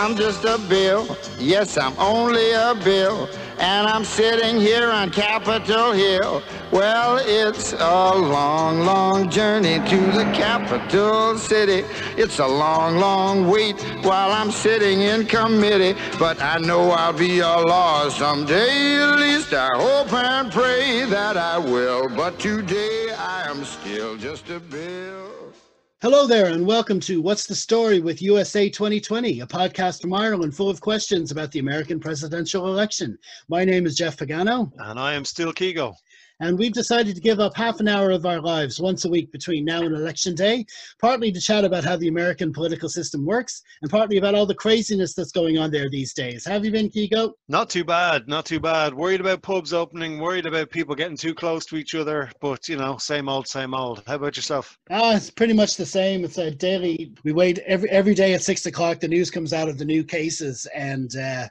I'm just a bill. Yes, I'm only a bill. And I'm sitting here on Capitol Hill. Well, it's a long, long journey to the capital city. It's a long, long wait while I'm sitting in committee. But I know I'll be a law someday. At least I hope and pray that I will. But today I am still just a bill. Hello there, and welcome to What's the Story with USA 2020, a podcast from Ireland full of questions about the American presidential election. My name is Jeff Pagano. And I am still Keego and we've decided to give up half an hour of our lives once a week between now and election day, partly to chat about how the American political system works, and partly about all the craziness that's going on there these days. Have you been, Keego? Not too bad, not too bad. Worried about pubs opening, worried about people getting too close to each other, but you know, same old, same old. How about yourself? Ah, it's pretty much the same. It's a daily. We wait every every day at six o'clock. The news comes out of the new cases, and. Uh,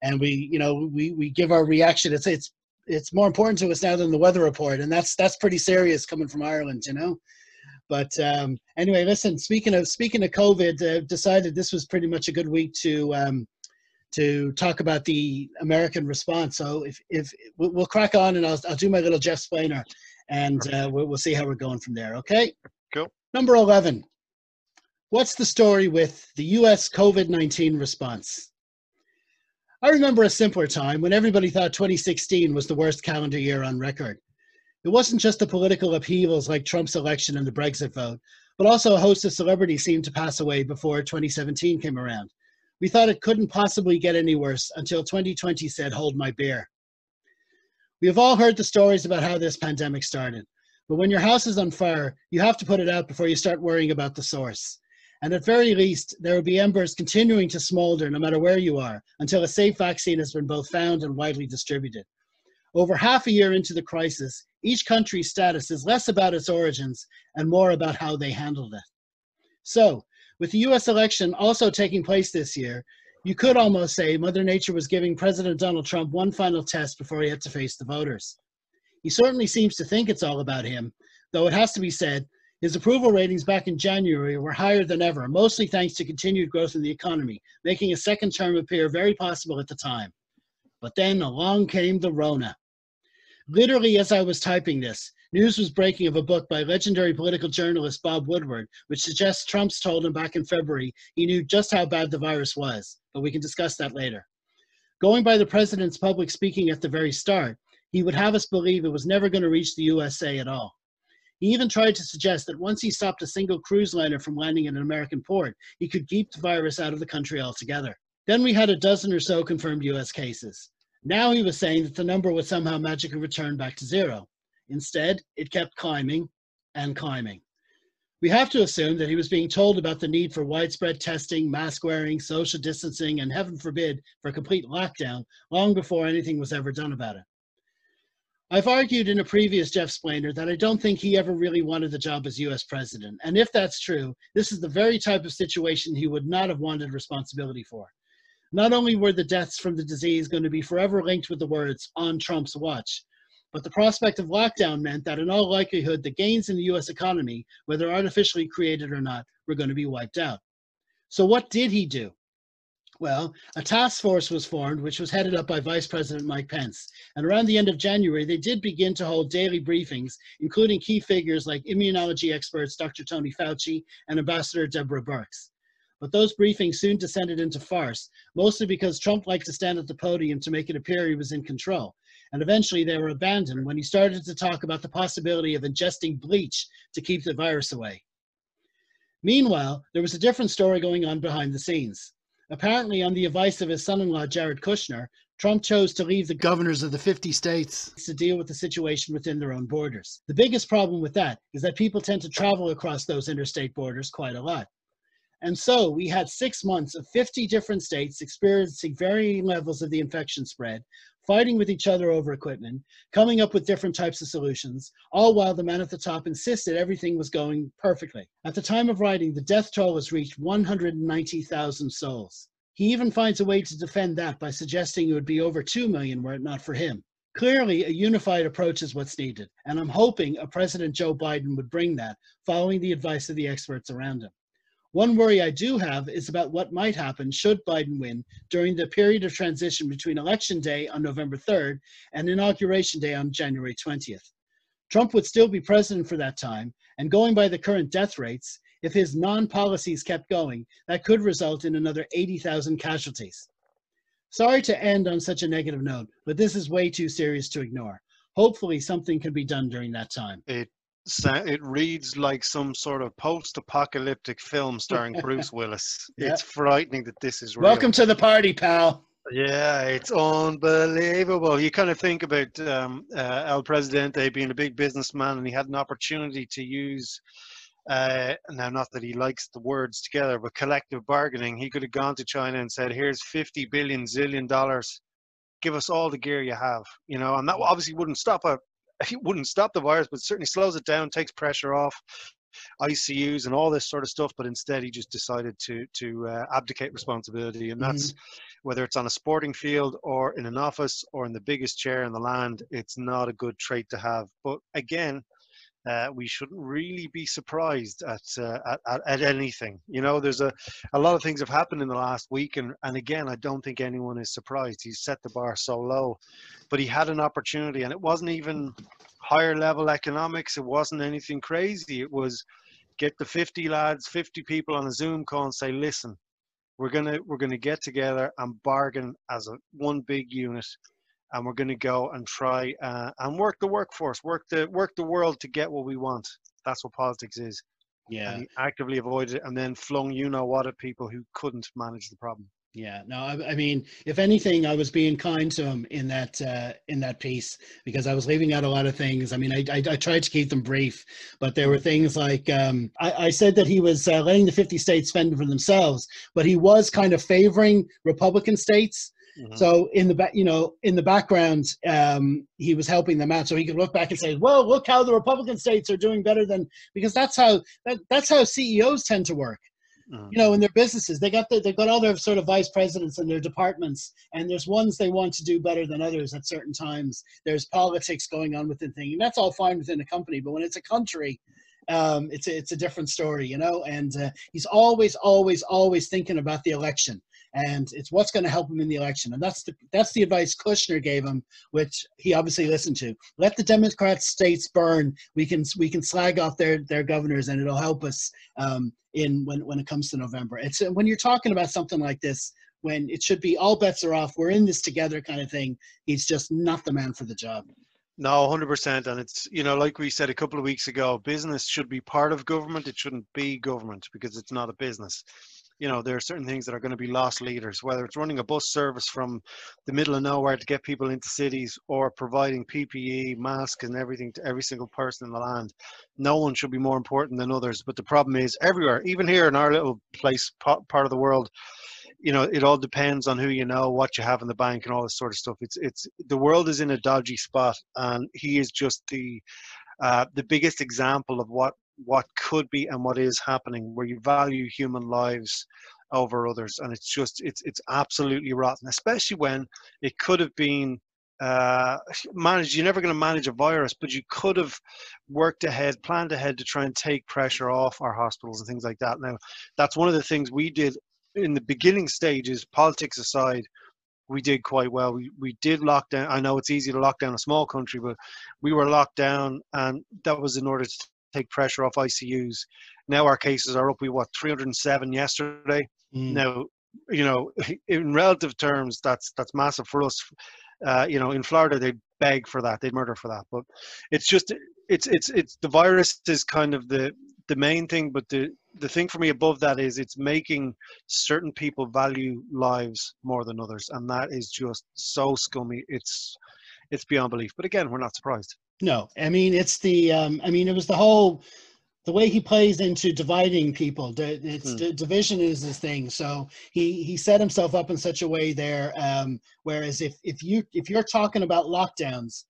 and we you know we we give our reaction it's it's it's more important to us now than the weather report, and that's that's pretty serious coming from Ireland, you know. But um, anyway, listen. Speaking of speaking of COVID, uh, decided this was pretty much a good week to um, to talk about the American response. So if if we'll, crack on, and I'll I'll do my little Jeff Splainer, and uh, we'll, we'll see how we're going from there. Okay. Cool. Number eleven. What's the story with the U.S. COVID nineteen response? I remember a simpler time when everybody thought 2016 was the worst calendar year on record. It wasn't just the political upheavals like Trump's election and the Brexit vote, but also a host of celebrities seemed to pass away before 2017 came around. We thought it couldn't possibly get any worse until 2020 said, Hold my beer. We have all heard the stories about how this pandemic started, but when your house is on fire, you have to put it out before you start worrying about the source. And at very least, there will be embers continuing to smolder no matter where you are until a safe vaccine has been both found and widely distributed. Over half a year into the crisis, each country's status is less about its origins and more about how they handled it. So, with the US election also taking place this year, you could almost say Mother Nature was giving President Donald Trump one final test before he had to face the voters. He certainly seems to think it's all about him, though it has to be said his approval ratings back in January were higher than ever, mostly thanks to continued growth in the economy, making a second term appear very possible at the time. But then along came the Rona. Literally, as I was typing this, news was breaking of a book by legendary political journalist Bob Woodward, which suggests Trump's told him back in February he knew just how bad the virus was, but we can discuss that later. Going by the president's public speaking at the very start, he would have us believe it was never going to reach the USA at all. He even tried to suggest that once he stopped a single cruise liner from landing in an American port, he could keep the virus out of the country altogether. Then we had a dozen or so confirmed US cases. Now he was saying that the number would somehow magically return back to zero. Instead, it kept climbing and climbing. We have to assume that he was being told about the need for widespread testing, mask wearing, social distancing, and heaven forbid, for complete lockdown long before anything was ever done about it. I've argued in a previous Jeff Splainer that I don't think he ever really wanted the job as US president. And if that's true, this is the very type of situation he would not have wanted responsibility for. Not only were the deaths from the disease going to be forever linked with the words on Trump's watch, but the prospect of lockdown meant that in all likelihood the gains in the US economy, whether artificially created or not, were going to be wiped out. So what did he do? Well, a task force was formed, which was headed up by Vice President Mike Pence. And around the end of January, they did begin to hold daily briefings, including key figures like immunology experts Dr. Tony Fauci and Ambassador Deborah Birx. But those briefings soon descended into farce, mostly because Trump liked to stand at the podium to make it appear he was in control. And eventually they were abandoned when he started to talk about the possibility of ingesting bleach to keep the virus away. Meanwhile, there was a different story going on behind the scenes. Apparently, on the advice of his son in law, Jared Kushner, Trump chose to leave the governors of the 50 states to deal with the situation within their own borders. The biggest problem with that is that people tend to travel across those interstate borders quite a lot. And so we had six months of 50 different states experiencing varying levels of the infection spread, fighting with each other over equipment, coming up with different types of solutions, all while the man at the top insisted everything was going perfectly. At the time of writing, the death toll has reached 190,000 souls. He even finds a way to defend that by suggesting it would be over 2 million were it not for him. Clearly, a unified approach is what's needed, and I'm hoping a President Joe Biden would bring that, following the advice of the experts around him. One worry I do have is about what might happen should Biden win during the period of transition between Election Day on November 3rd and Inauguration Day on January 20th. Trump would still be president for that time, and going by the current death rates, if his non policies kept going, that could result in another 80,000 casualties. Sorry to end on such a negative note, but this is way too serious to ignore. Hopefully, something can be done during that time. It it reads like some sort of post-apocalyptic film starring Bruce Willis. Yeah. It's frightening that this is real. Welcome to the party, pal. Yeah, it's unbelievable. You kind of think about um, uh, El Presidente being a big businessman, and he had an opportunity to use. Uh, now, not that he likes the words together, but collective bargaining. He could have gone to China and said, "Here's 50 billion zillion dollars. Give us all the gear you have." You know, and that obviously wouldn't stop a it wouldn't stop the virus, but certainly slows it down, takes pressure off ICUs and all this sort of stuff. But instead, he just decided to to uh, abdicate responsibility, and that's whether it's on a sporting field or in an office or in the biggest chair in the land. It's not a good trait to have. But again. Uh, we shouldn't really be surprised at, uh, at, at anything. You know, there's a a lot of things have happened in the last week, and and again, I don't think anyone is surprised. He's set the bar so low, but he had an opportunity, and it wasn't even higher level economics. It wasn't anything crazy. It was get the 50 lads, 50 people on a Zoom call and say, listen, we're gonna we're gonna get together and bargain as a one big unit, and we're gonna go and try uh, and work the workforce, work the work the world to get what we want. That's what politics is. Yeah. And he actively avoided it, and then flung you know what at people who couldn't manage the problem. Yeah, no, I, I, mean, if anything, I was being kind to him in that uh, in that piece because I was leaving out a lot of things. I mean, I, I, I tried to keep them brief, but there were things like um, I, I, said that he was uh, letting the 50 states fend for themselves, but he was kind of favoring Republican states. Mm-hmm. So in the back, you know, in the background, um, he was helping them out, so he could look back and say, "Well, look how the Republican states are doing better than," because that's how that, that's how CEOs tend to work Mm. you know in their businesses they got the, they've got all their sort of vice presidents and their departments and there's ones they want to do better than others at certain times there's politics going on within thing and that's all fine within a company but when it's a country um, it's a, it's a different story you know and uh, he's always always always thinking about the election and it's what's going to help him in the election. And that's the that's the advice Kushner gave him, which he obviously listened to. Let the Democrat states burn. We can we can slag off their their governors, and it'll help us um, in when when it comes to November. It's when you're talking about something like this. When it should be all bets are off, we're in this together kind of thing. He's just not the man for the job. No, hundred percent, and it's you know like we said a couple of weeks ago, business should be part of government. It shouldn't be government because it's not a business you know there are certain things that are going to be lost leaders whether it's running a bus service from the middle of nowhere to get people into cities or providing ppe masks and everything to every single person in the land. No one should be more important than others but the problem is everywhere even here in our little place part of the world you know it all depends on who you know what you have in the bank and all this sort of stuff. It's it's the world is in a dodgy spot and he is just the uh, the biggest example of what what could be and what is happening where you value human lives over others and it's just it's it's absolutely rotten especially when it could have been uh, managed you're never going to manage a virus but you could have worked ahead planned ahead to try and take pressure off our hospitals and things like that now that's one of the things we did in the beginning stages politics aside we did quite well. We we did lock down. I know it's easy to lock down a small country, but we were locked down, and that was in order to take pressure off ICUs. Now our cases are up. We what 307 yesterday. Mm. Now, you know, in relative terms, that's that's massive for us. Uh, you know, in Florida, they'd beg for that, they'd murder for that. But it's just, it's it's it's the virus is kind of the the main thing. But the the thing for me above that is it's making certain people value lives more than others, and that is just so scummy. It's it's beyond belief. But again, we're not surprised. No, I mean it's the. Um, I mean it was the whole, the way he plays into dividing people. It's hmm. division is his thing. So he he set himself up in such a way there. Um, whereas if if you if you're talking about lockdowns,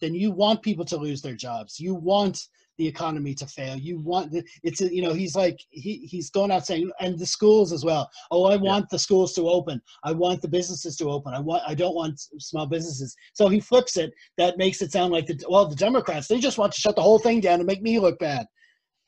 then you want people to lose their jobs. You want the economy to fail. You want the, it's a, you know he's like he he's going out saying and the schools as well. Oh, I want yeah. the schools to open. I want the businesses to open. I want I don't want small businesses. So he flips it. That makes it sound like the well the Democrats they just want to shut the whole thing down and make me look bad.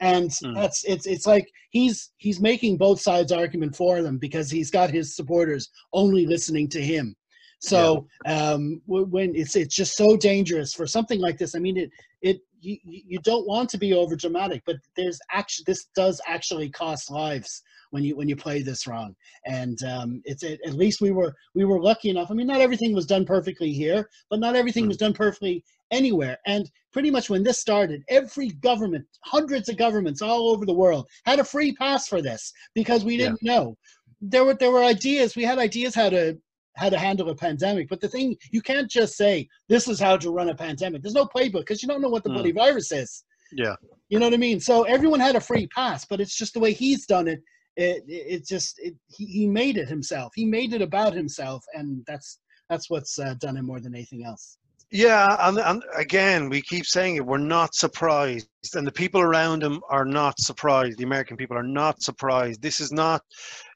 and mm. that's it's it's like he's he's making both sides argument for them because he's got his supporters only listening to him so yeah. um, when it's it's just so dangerous for something like this i mean it it you, you don't want to be over dramatic but there's actually this does actually cost lives when you when you play this wrong and um, it's it, at least we were we were lucky enough i mean not everything was done perfectly here but not everything mm. was done perfectly anywhere and pretty much when this started every government hundreds of governments all over the world had a free pass for this because we didn't yeah. know there were there were ideas we had ideas how to how to handle a pandemic. But the thing, you can't just say, this is how to run a pandemic. There's no playbook because you don't know what the mm. bloody virus is. Yeah. You know what I mean? So everyone had a free pass, but it's just the way he's done it. It, it, it just, it, he, he made it himself. He made it about himself. And that's, that's what's uh, done him more than anything else. Yeah, and, and again, we keep saying it. We're not surprised, and the people around him are not surprised. The American people are not surprised. This is not,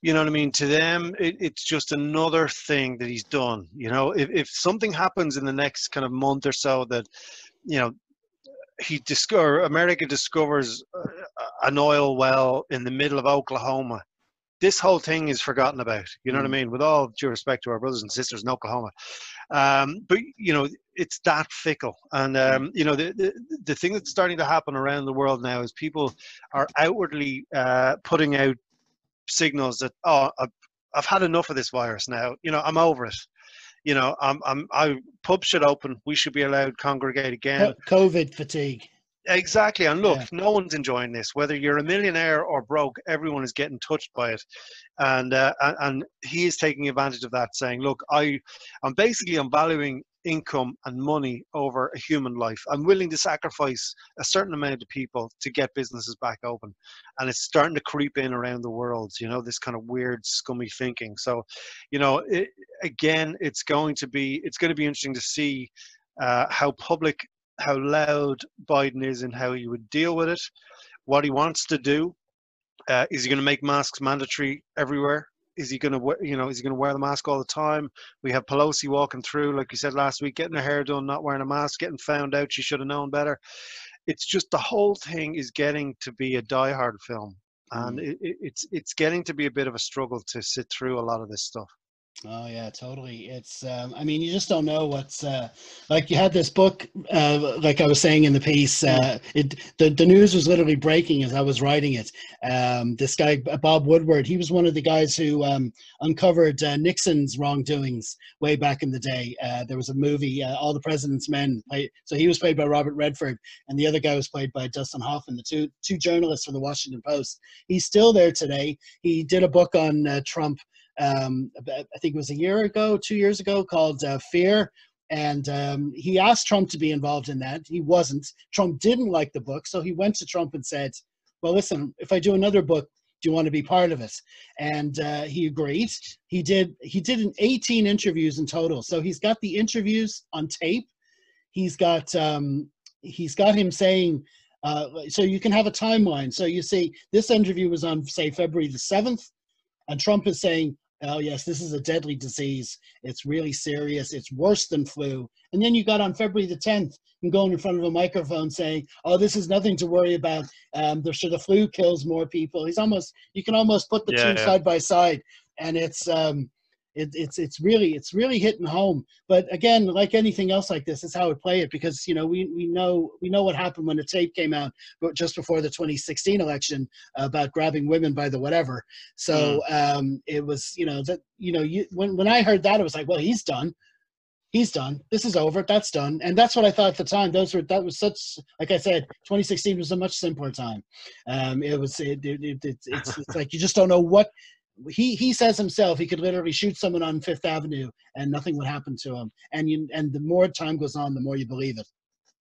you know what I mean. To them, it, it's just another thing that he's done. You know, if if something happens in the next kind of month or so that, you know, he discover America discovers uh, an oil well in the middle of Oklahoma this whole thing is forgotten about. You know mm. what I mm. mean? With all due respect to our brothers and sisters in Oklahoma, um, but you know it's that fickle. And um, you know the, the, the thing that's starting to happen around the world now is people are outwardly uh, putting out signals that oh I've, I've had enough of this virus now. You know I'm over it. You know I'm I'm I pubs should open. We should be allowed to congregate again. COVID fatigue. Exactly. And look, yeah. no one's enjoying this. Whether you're a millionaire or broke, everyone is getting touched by it. And uh, and he is taking advantage of that, saying, "Look, I, I'm basically I'm valuing income and money over a human life. I'm willing to sacrifice a certain amount of people to get businesses back open, and it's starting to creep in around the world. You know, this kind of weird, scummy thinking. So, you know, it, again, it's going to be it's going to be interesting to see uh, how public how loud Biden is and how he would deal with it, what he wants to do. Uh, is he going to make masks mandatory everywhere? Is he going to, you know, is he going to wear the mask all the time? We have Pelosi walking through, like you said last week, getting her hair done, not wearing a mask, getting found out. She should have known better. It's just the whole thing is getting to be a die-hard film, and mm. it, it's it's getting to be a bit of a struggle to sit through a lot of this stuff. Oh yeah, totally. It's um, I mean, you just don't know what's uh, like. You had this book, uh, like I was saying in the piece. Uh, it the, the news was literally breaking as I was writing it. Um, this guy Bob Woodward, he was one of the guys who um, uncovered uh, Nixon's wrongdoings way back in the day. Uh, there was a movie, uh, All the President's Men. So he was played by Robert Redford, and the other guy was played by Dustin Hoffman, the two two journalists for the Washington Post. He's still there today. He did a book on Trump um, I think it was a year ago, two years ago, called uh, Fear. And um, he asked Trump to be involved in that. He wasn't. Trump didn't like the book, so he went to Trump and said, "Well, listen, if I do another book, do you want to be part of it?" And uh, he agreed. He did. He did an 18 interviews in total. So he's got the interviews on tape. He's got um, he's got him saying. Uh, so you can have a timeline. So you see, this interview was on say February the seventh, and Trump is saying, oh yes this is a deadly disease. It's really serious. It's worse than flu. And then you got on february the 10th and going in front of a microphone saying oh this is nothing to worry about. Um the, sure the flu kills more people. He's almost you can almost put the yeah, two yeah. side by side. And it's um it, it's it's really it's really hitting home. But again, like anything else like this, it's how we play it because you know we we know we know what happened when the tape came out, but just before the 2016 election about grabbing women by the whatever. So mm. um, it was you know that you know you when when I heard that, it was like, well, he's done. He's done. This is over. That's done, and that's what I thought at the time. Those were that was such, like I said, 2016 was a much simpler time. Um, it was it, it, it, it's, it's like you just don't know what he he says himself he could literally shoot someone on Fifth Avenue and nothing would happen to him. And you and the more time goes on, the more you believe it.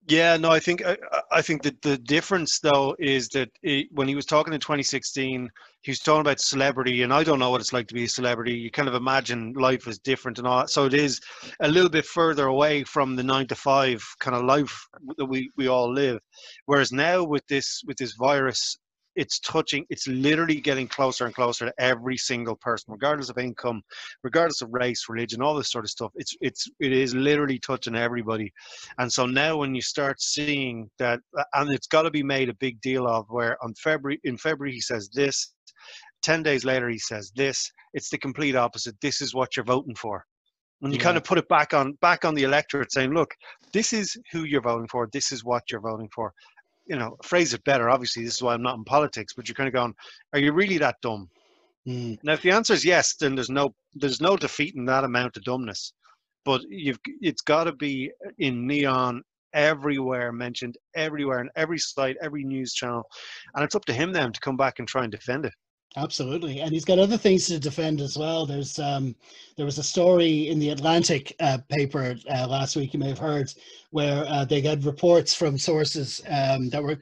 Yeah, no, I think I, I think that the difference though is that it, when he was talking in 2016, he was talking about celebrity, and I don't know what it's like to be a celebrity. You kind of imagine life is different and all that, so it is a little bit further away from the nine to five kind of life that we we all live. Whereas now with this with this virus, it's touching it's literally getting closer and closer to every single person regardless of income regardless of race religion all this sort of stuff. It's it's it is literally touching everybody. And so now when you start seeing that and it's got to be made a big deal of where on february in february he says this 10 days later he says this it's the complete opposite. This is what you're voting for. When you yeah. kind of put it back on back on the electorate saying look this is who you're voting for. This is what you're voting for you know phrase it better obviously this is why i'm not in politics but you're kind of going are you really that dumb? Mm. now if the answer is yes then there's no there's no defeating that amount of dumbness. But you've it's got to be in neon everywhere mentioned everywhere in every site every news channel and it's up to him then to come back and try and defend it Absolutely, and he's got other things to defend as well. There's um, there was a story in the Atlantic uh, paper uh, last week. You may have heard where uh, they got reports from sources um, that were.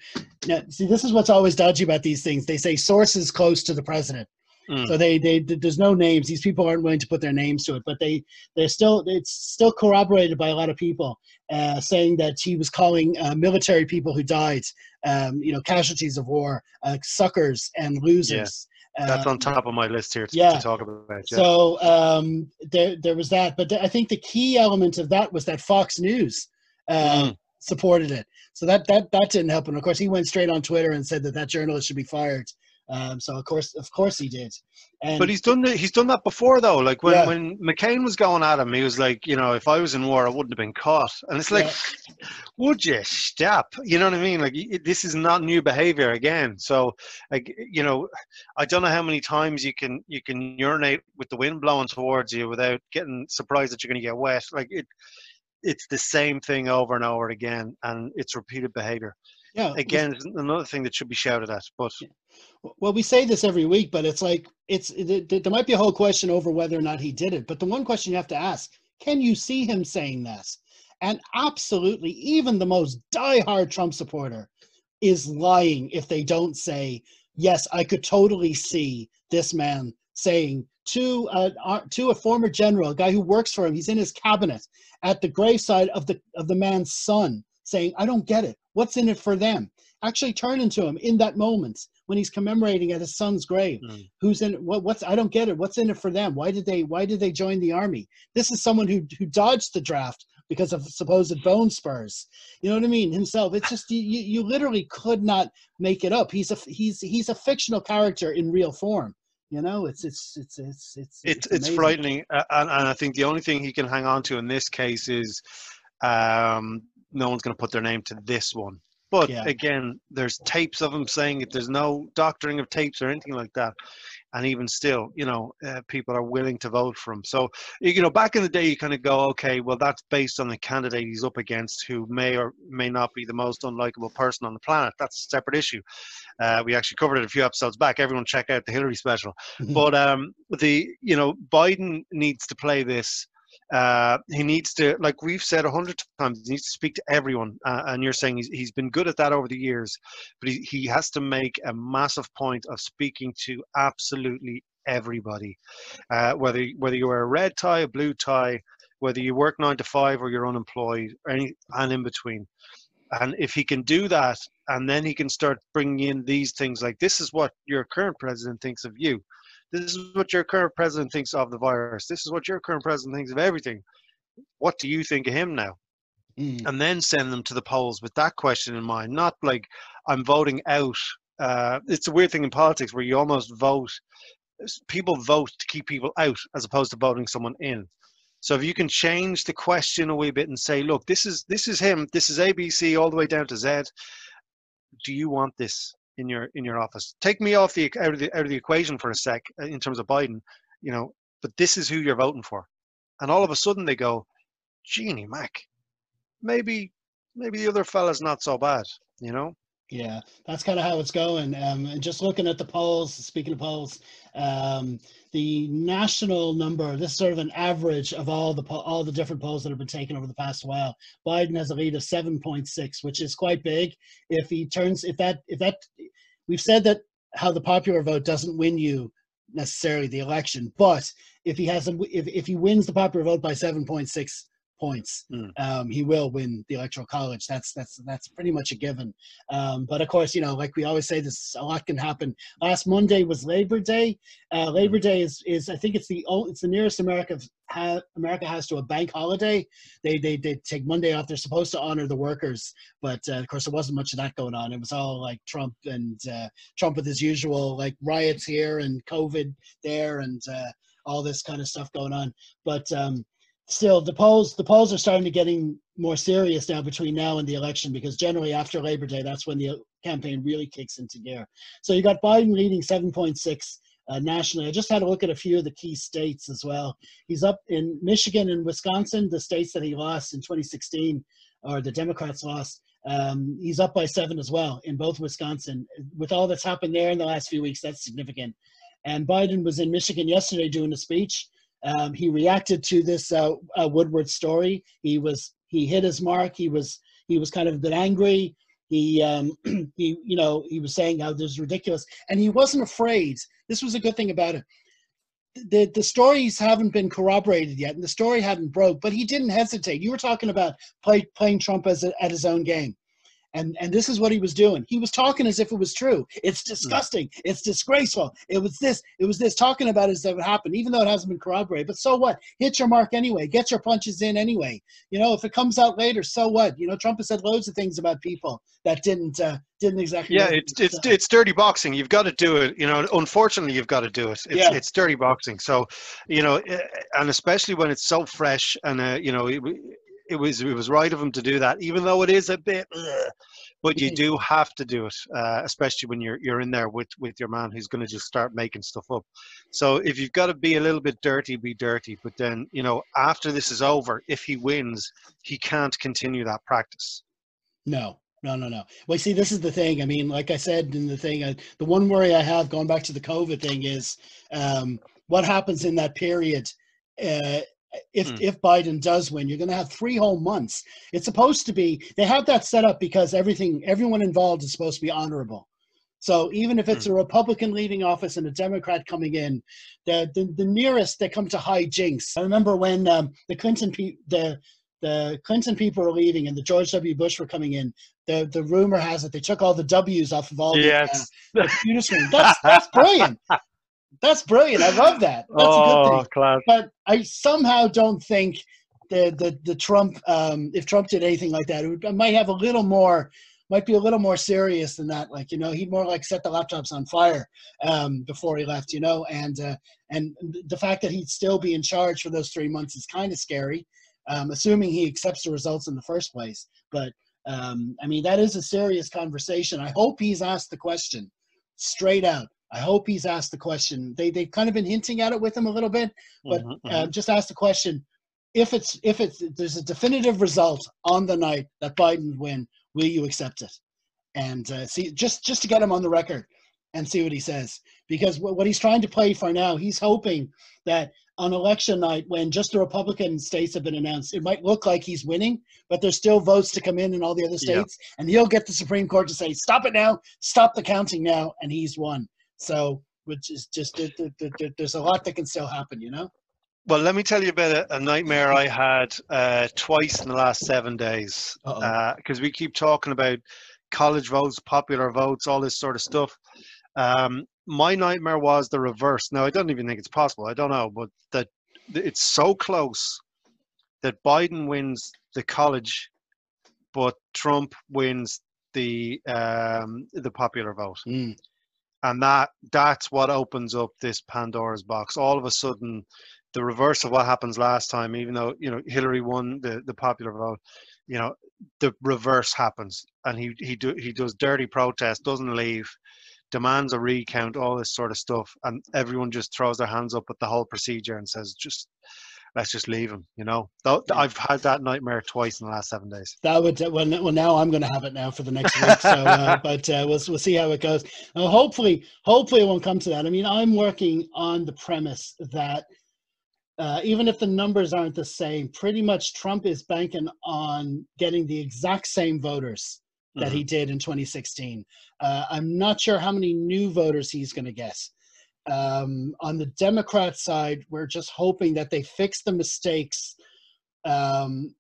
Now, see, this is what's always dodgy about these things. They say sources close to the president. Mm. So they, they there's no names. These people aren't willing to put their names to it, but they they're still it's still corroborated by a lot of people uh, saying that he was calling uh, military people who died, um, you know, casualties of war, uh, suckers and losers. That's on um, top of my list here to, yeah. to talk about. Yeah. So um, there, there was that, but I think the key element of that was that Fox News uh, mm. supported it. So that that that didn't help. And of course, he went straight on Twitter and said that that journalist should be fired. Um, so of course, of course, he did. And but he's done that. He's done that before, though. Like when, yeah. when McCain was going at him, he was like, you know, if I was in war, I wouldn't have been caught. And it's like, yeah. would you stop? You know what I mean? Like this is not new behavior again. So, like you know, I don't know how many times you can you can urinate with the wind blowing towards you without getting surprised that you're going to get wet. Like it, it's the same thing over and over again, and it's repeated behavior yeah again another thing that should be shouted at but well we say this every week but it's like it's it, there might be a whole question over whether or not he did it but the one question you have to ask can you see him saying this? And absolutely even the most die-hard trump supporter is lying if they don't say yes i could totally see this man saying to a, to a former general a guy who works for him he's in his cabinet at the graveside of the of the man's son saying i don't get it What's in it for them? Actually turning to him in that moment when he's commemorating at his son's grave. Mm. Who's in what what's I don't get it. What's in it for them? Why did they why did they join the army? This is someone who who dodged the draft because of supposed bone spurs. You know what I mean? Himself. It's just you, you literally could not make it up. He's a he's he's a fictional character in real form. You know, it's it's it's it's it's it's, it's, frightening, uh, and, and I think the only thing he can hang on to in this case is um, no one's going to put their name to this one. But yeah. again, there's tapes of him saying it. There's no doctoring of tapes or anything like that. And even still, you know, uh, people are willing to vote for him. So, you know, back in the day, you kind of go, okay, well, that's based on the candidate he's up against, who may or may not be the most unlikable person on the planet. That's a separate issue. Uh, we actually covered it a few episodes back. Everyone check out the Hillary special. but um, the, you know, Biden needs to play this uh, he needs to, like we've said a hundred times, he needs to speak to everyone. Uh, and you're saying he's, he's been good at that over the years, but he, he has to make a massive point of speaking to absolutely everybody, uh, whether whether you wear a red tie, a blue tie, whether you work nine to five or you're unemployed, or any and in between. And if he can do that, and then he can start bringing in these things like this is what your current president thinks of you this is what your current president thinks of the virus. This is what your current president thinks of everything. What do you think of him now? Mm. And then send them to the polls with that question in mind, not like I'm voting out. Uh, it's a weird thing in politics where you almost vote, people vote to keep people out as opposed to voting someone in. So if you can change the question a wee bit and say, look, this is this is him, this is ABC all the way down to Z. Do you want this? In your in your office. Take me off the out of the out of the equation for a sec uh, in terms of Biden, you know. But this is who you're voting for, and all of a sudden they go, "Genie Mac, maybe maybe the other fella's not so bad," you know. Yeah, that's kind of how it's going. Um, and just looking at the polls, speaking of polls, um, the national number, this is sort of an average of all the all the different polls that have been taken over the past while. Biden has a lead of 7.6, which is quite big. If he turns, if that, if that, we've said that how the popular vote doesn't win you necessarily the election, but if he has a, if, if he wins the popular vote by 7.6 points, Mm. um, he will win the electoral college. That's that's that's pretty much a given. Um, but of course, you know, like we always say, this a lot can happen. Last Monday was Labor Day. Uh, Labor Day is is I think it's the o- it's the nearest America ha- America has to a bank holiday. They they they take Monday off. They're supposed to honor the workers, but uh, of course there wasn't much of that going on. It was all like Trump and uh, Trump with his usual like riots here and COVID there and uh, all this kind of stuff going on. But um, still, the polls the polls are starting to getting more serious now between now and the election because generally after Labor Day, that's when the campaign really kicks into gear. So you got Biden leading seven point six. Uh, nationally, I just had a look at a few of the key states as well. He's up in Michigan and Wisconsin, the states that he lost in 2016, or the Democrats lost. Um, he's up by seven as well in both Wisconsin. With all that's happened there in the last few weeks, that's significant. And Biden was in Michigan yesterday doing a speech. Um, he reacted to this uh, uh, Woodward story. He was he hit his mark. He was he was kind of a bit angry. He um, he you know he was saying how this is ridiculous, and he wasn't afraid. This was a good thing about it. The the stories haven't been corroborated yet, and the story hadn't broke. But he didn't hesitate. You were talking about play, playing Trump as a, at his own game and and this is what he was doing. He was talking as if it was true. It's disgusting. It's disgraceful. It was this it was this talking about it as if it happened even though it hasn't been corroborated. But so what? Hit your mark anyway. Get your punches in anyway. You know if it comes out later so what? You know trump has said loads of things about people that didn't uh, didn't exactly Yeah, it's it's it's dirty boxing. You've got to do it. You know, unfortunately, you've got to do it. It's, Yeah. it's dirty boxing. So, you know, eh, and especially when it's so fresh, and uh, you know, it, was it was right of him to do that, even though it is a bit. ugh, but you do have to do it, uh, especially when you're you're in there with with your man who's going to just start making stuff up. So if you've got to be a little bit dirty, be dirty. But then you know, after this is over, if he wins, he can't continue that practice. No, no, no, no. Well, see, this is the thing. I mean, like I said in the thing, I, the one worry I have going back to the COVID thing is um, what happens in that period. Uh, if Hmm. if Biden does win, you're going to have three whole months. It's supposed to be. They have that set up because everything, everyone involved is supposed to be honorable. So even if it's a Republican leaving office and a Democrat coming in, the the, the nearest they come to high jinks. I remember when um, the Clinton pe- the the Clinton people were leaving and the George W. Bush were coming in. The the rumor has it they took all the W's off of all the, uh, the computer screen. That's that's brilliant. That's brilliant. I love that. That's a good thing. class. But I somehow don't think the the the Trump um, if Trump did anything like that, it, would, it might have a little more. Might be a little more serious than that. Like you know, he'd more like set the laptops on fire um, before he left. You know, and uh, and the fact that he'd still be in charge for those three months is kind of scary. Um, assuming he accepts the results in the first place. But um, I mean, that is a serious conversation. I hope he's asked the question straight out. I hope he's asked the question. They they've kind of been hinting at it with him a little bit, but Mhm, uh, just ask the question: if it's if it's there's a definitive result on the night that Biden win, will you accept it? And uh, see, just just to get him on the record and see what he says, because what, what he's trying to play for now, he's hoping that on election night, when just the Republican states have been announced, it might look like he's winning, but there's still votes to come in in all the other Yeah. states, and he'll get the Supreme Court to say, "Stop it now! Stop the counting now!" and he's won. So, which is just there- there- there- there- there's a lot that can still happen, you know. Well, let me tell you about a, a nightmare I had uh, twice in the last seven days. Because we keep talking about college votes, popular votes, all this sort of stuff. Um, my nightmare was the reverse. Now, I don't even think it's possible. I don't know, but that it's so close that Biden wins the college, but Trump wins the um, the popular vote Mm. And that that's what opens up this pandora's box. All of a sudden the reverse of what happens last time even though you know hillary won the, the popular vote you know the reverse happens. And he he do he does dirty protest doesn't leave demands a recount all this sort of stuff and everyone just throws their hands up at the whole procedure and says just let's just leave him you know i've had that nightmare twice in the last seven days That would well, well now I'm going to have it now for the next week. So, uh, but uh, we'll we'll see how it goes. Uh, hopefully, hopefully it won't come to that. I mean, I'm working on the premise that uh, even if the numbers aren't the same, pretty much Trump is banking on getting the exact same voters that he did in 2016. Uh, I'm not sure how many new voters he's going to get. Um, on the Democrat side, we're just hoping that they fix the mistakes um,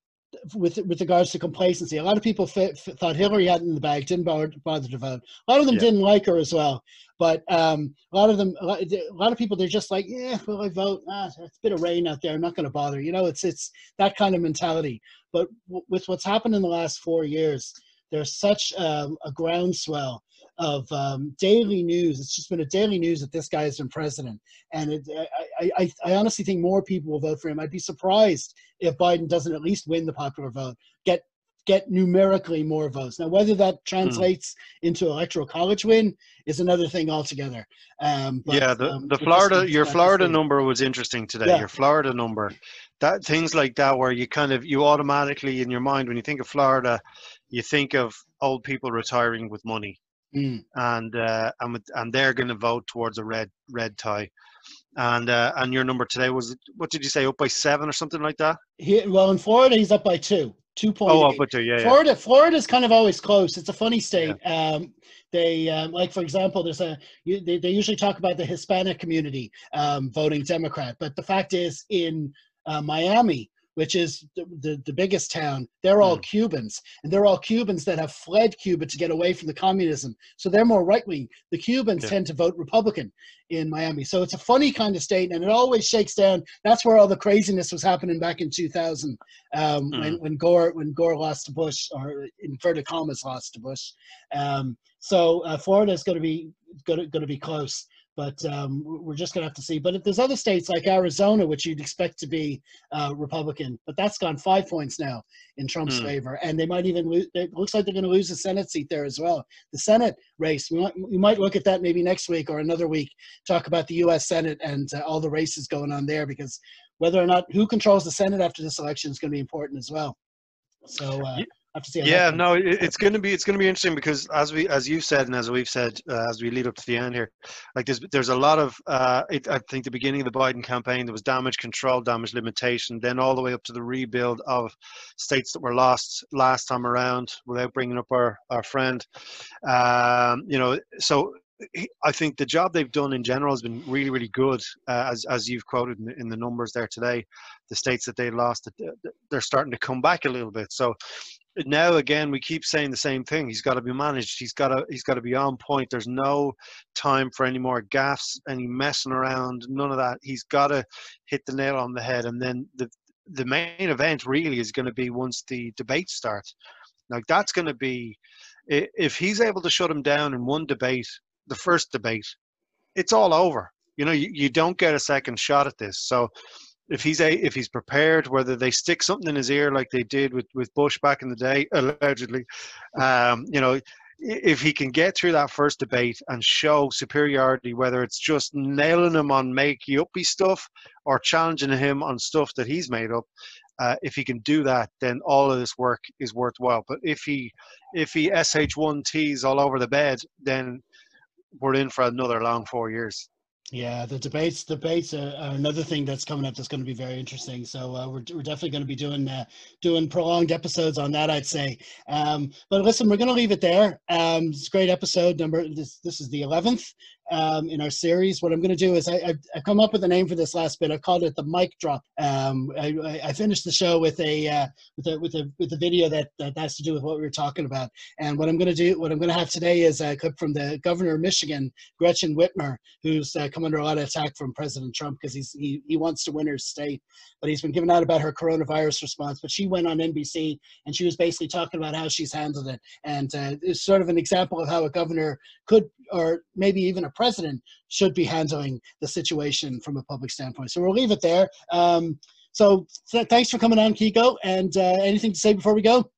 with with regards to complacency. A lot of people f- f- thought Hillary had it in the bag, didn't bother, bother to vote. A lot of them Yeah. didn't like her as well. But um, a lot of them, a lot, a lot of people, they're just like, yeah, well, I vote. Ah, it's a bit of rain out there. I'm not going to bother. You know, it's it's that kind of mentality. But w- with what's happened in the last four years, there's such um, a groundswell of um, daily news. It's just been a daily news that this guy has been president, and it, I, I, I honestly think more people will vote for him. I'd be surprised if Biden doesn't at least win the popular vote, get get numerically more votes. Now, whether that translates into electoral college win is another thing altogether. Um, but, yeah, the, um, the Florida, your Florida number was interesting today. Yeah. Your Florida number, that things like that, where you kind of you automatically in your mind when you think of Florida, you think of old people retiring with money, Mm. and uh, and with, and they're going to vote towards a red red tie, and uh, and your number today was what did you say up by seven or something like that? He, well, in Florida, he's up by two, two point Oh, up by two, yeah, yeah. Florida, Florida's kind of always close. It's a funny state. Um, they um, like, for example, there's a you, they, they usually talk about the Hispanic community um, voting Democrat, but the fact is, in uh, Miami, which is the, the, the biggest town, they're all Mm. Cubans, and they're all Cubans that have fled Cuba to get away from the communism. So they're more right wing. The Cubans Yeah. tend to vote Republican in Miami. So it's a funny kind of state, and it always shakes down. That's where all the craziness was happening back in 2000 um, when, when Gore when Gore lost to Bush, or inverted commas lost to Bush. Um, so uh, Florida is going to be going to be close, but um, we're just going to have to see. But there's other states like Arizona, which you'd expect to be uh, Republican, but that's gone five points now in Trump's Hmm. favor, and they might even lose. It looks like they're going to lose the Senate seat there as well. The Senate race, we might, we might look at that maybe next week or another week. Talk about the U.S. Senate and uh, all the races going on there, because whether or not who controls the Senate after this election is going to be important as well. So uh, Ye- I have to see. Yeah, no, it, it's going to be it's going to be interesting because as we as you've said and as we've said uh, as we lead up to the end here, like there's there's a lot of uh, it, I think the beginning of the Biden campaign there was damage control, damage limitation, then all the way up to the rebuild of states that were lost last time around without bringing up our our friend, um, you know, so. I think the job they've done in general has been really, really good. Uh, as as you've quoted in the, in the numbers there today, the states that they lost, they're starting to come back a little bit. So now again we keep saying the same thing. He's got to be managed. He's got to he's got to be on point. There's no time for any more gaffes any messing around none of that. He's got to hit the nail on the head. And then the the main event really is going to be once the debate starts like that's going to be if he's able to shut him down in one debate the first debate it's all over. You know you, you don't get a second shot at this. So if he's a if he's prepared, whether they stick something in his ear like they did with with Bush back in the day, allegedly, um, you know, if he can get through that first debate and show superiority, whether it's just nailing him on make uppy stuff or challenging him on stuff that he's made up, uh, if he can do that, then all of this work is worthwhile. But if he if he sh1ts all over the bed, then we're in for another long four years. Yeah, the debates debates are, are another thing that's coming up that's going to be very interesting. So uh, we're, we're definitely going to be doing uh, doing prolonged episodes on that, I'd say. Um, but listen, we're going to leave it there. Um, it's great episode number. This this is the eleventh um, in our series. What I'm going to do is I, I've, I've come up with a name for this last bit. I called it the mic drop. Um, I, I- I finished the show with a uh, with a with a with a video that that has to do with what we were talking about. And what I'm going to do, what I'm going to have today is a clip from the governor of Michigan, Gretchen Whitmer, who's uh, come under a lot of attack from President Trump because he's he, he wants to win her state, but he's been giving out about her coronavirus response. But she went on NBC and she was basically talking about how she's handled it, and uh, it's sort of an example of how a governor could, or maybe even a president, should be handling the situation from a public standpoint. So we'll leave it there. Um, so th- thanks for coming on, Kiko. And uh, anything to say before we go?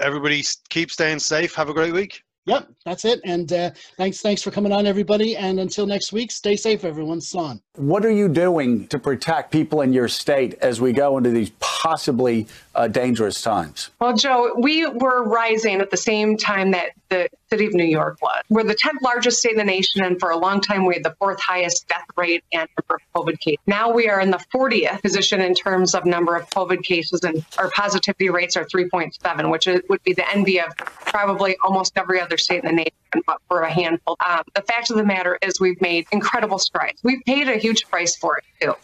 Everybody, keep staying safe. Have a great week. Yep, that's it. And uh, thanks, thanks for coming on, everybody. And until next week, stay safe, everyone. Slán. What are you doing to protect people in your state as we go into these possibly uh, dangerous times? Well, Joe, we were rising at the same time that the city of New York was. We're the 10th largest state in the nation, and for a long time, we had the fourth highest death rate and number of COVID cases. Now we are in the 40th position in terms of number of COVID cases, and our positivity rates are 3.7, which is, would be the envy of probably almost every other state in the nation, but for a handful. Um, the fact of the matter is, we've made incredible strides. We've paid a huge price for it, too.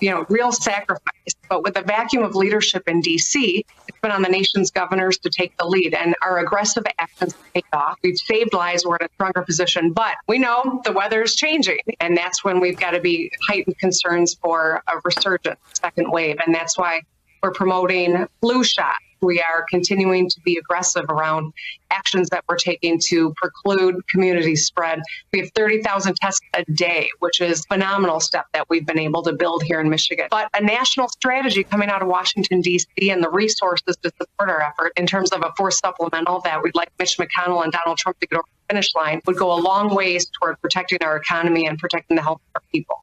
You know, real sacrifice. But with the vacuum of leadership in DC, it's been on the nation's governors to take the lead, and our aggressive actions paid off. We've saved lives. We're in a stronger position, but we know the weather is changing, and that's when we've got to be heightened concerns for a resurgent second wave, and that's why we're promoting flu shot we are continuing to be aggressive around actions that we're taking to preclude community spread. We have 30,000 tests a day, which is phenomenal step that we've been able to build here in Michigan. But a national strategy coming out of Washington, D.C., and the resources to support our effort in terms of a force supplemental that we'd like Mitch McConnell and Donald Trump to get over the finish line would go a long ways toward protecting our economy and protecting the health of our people.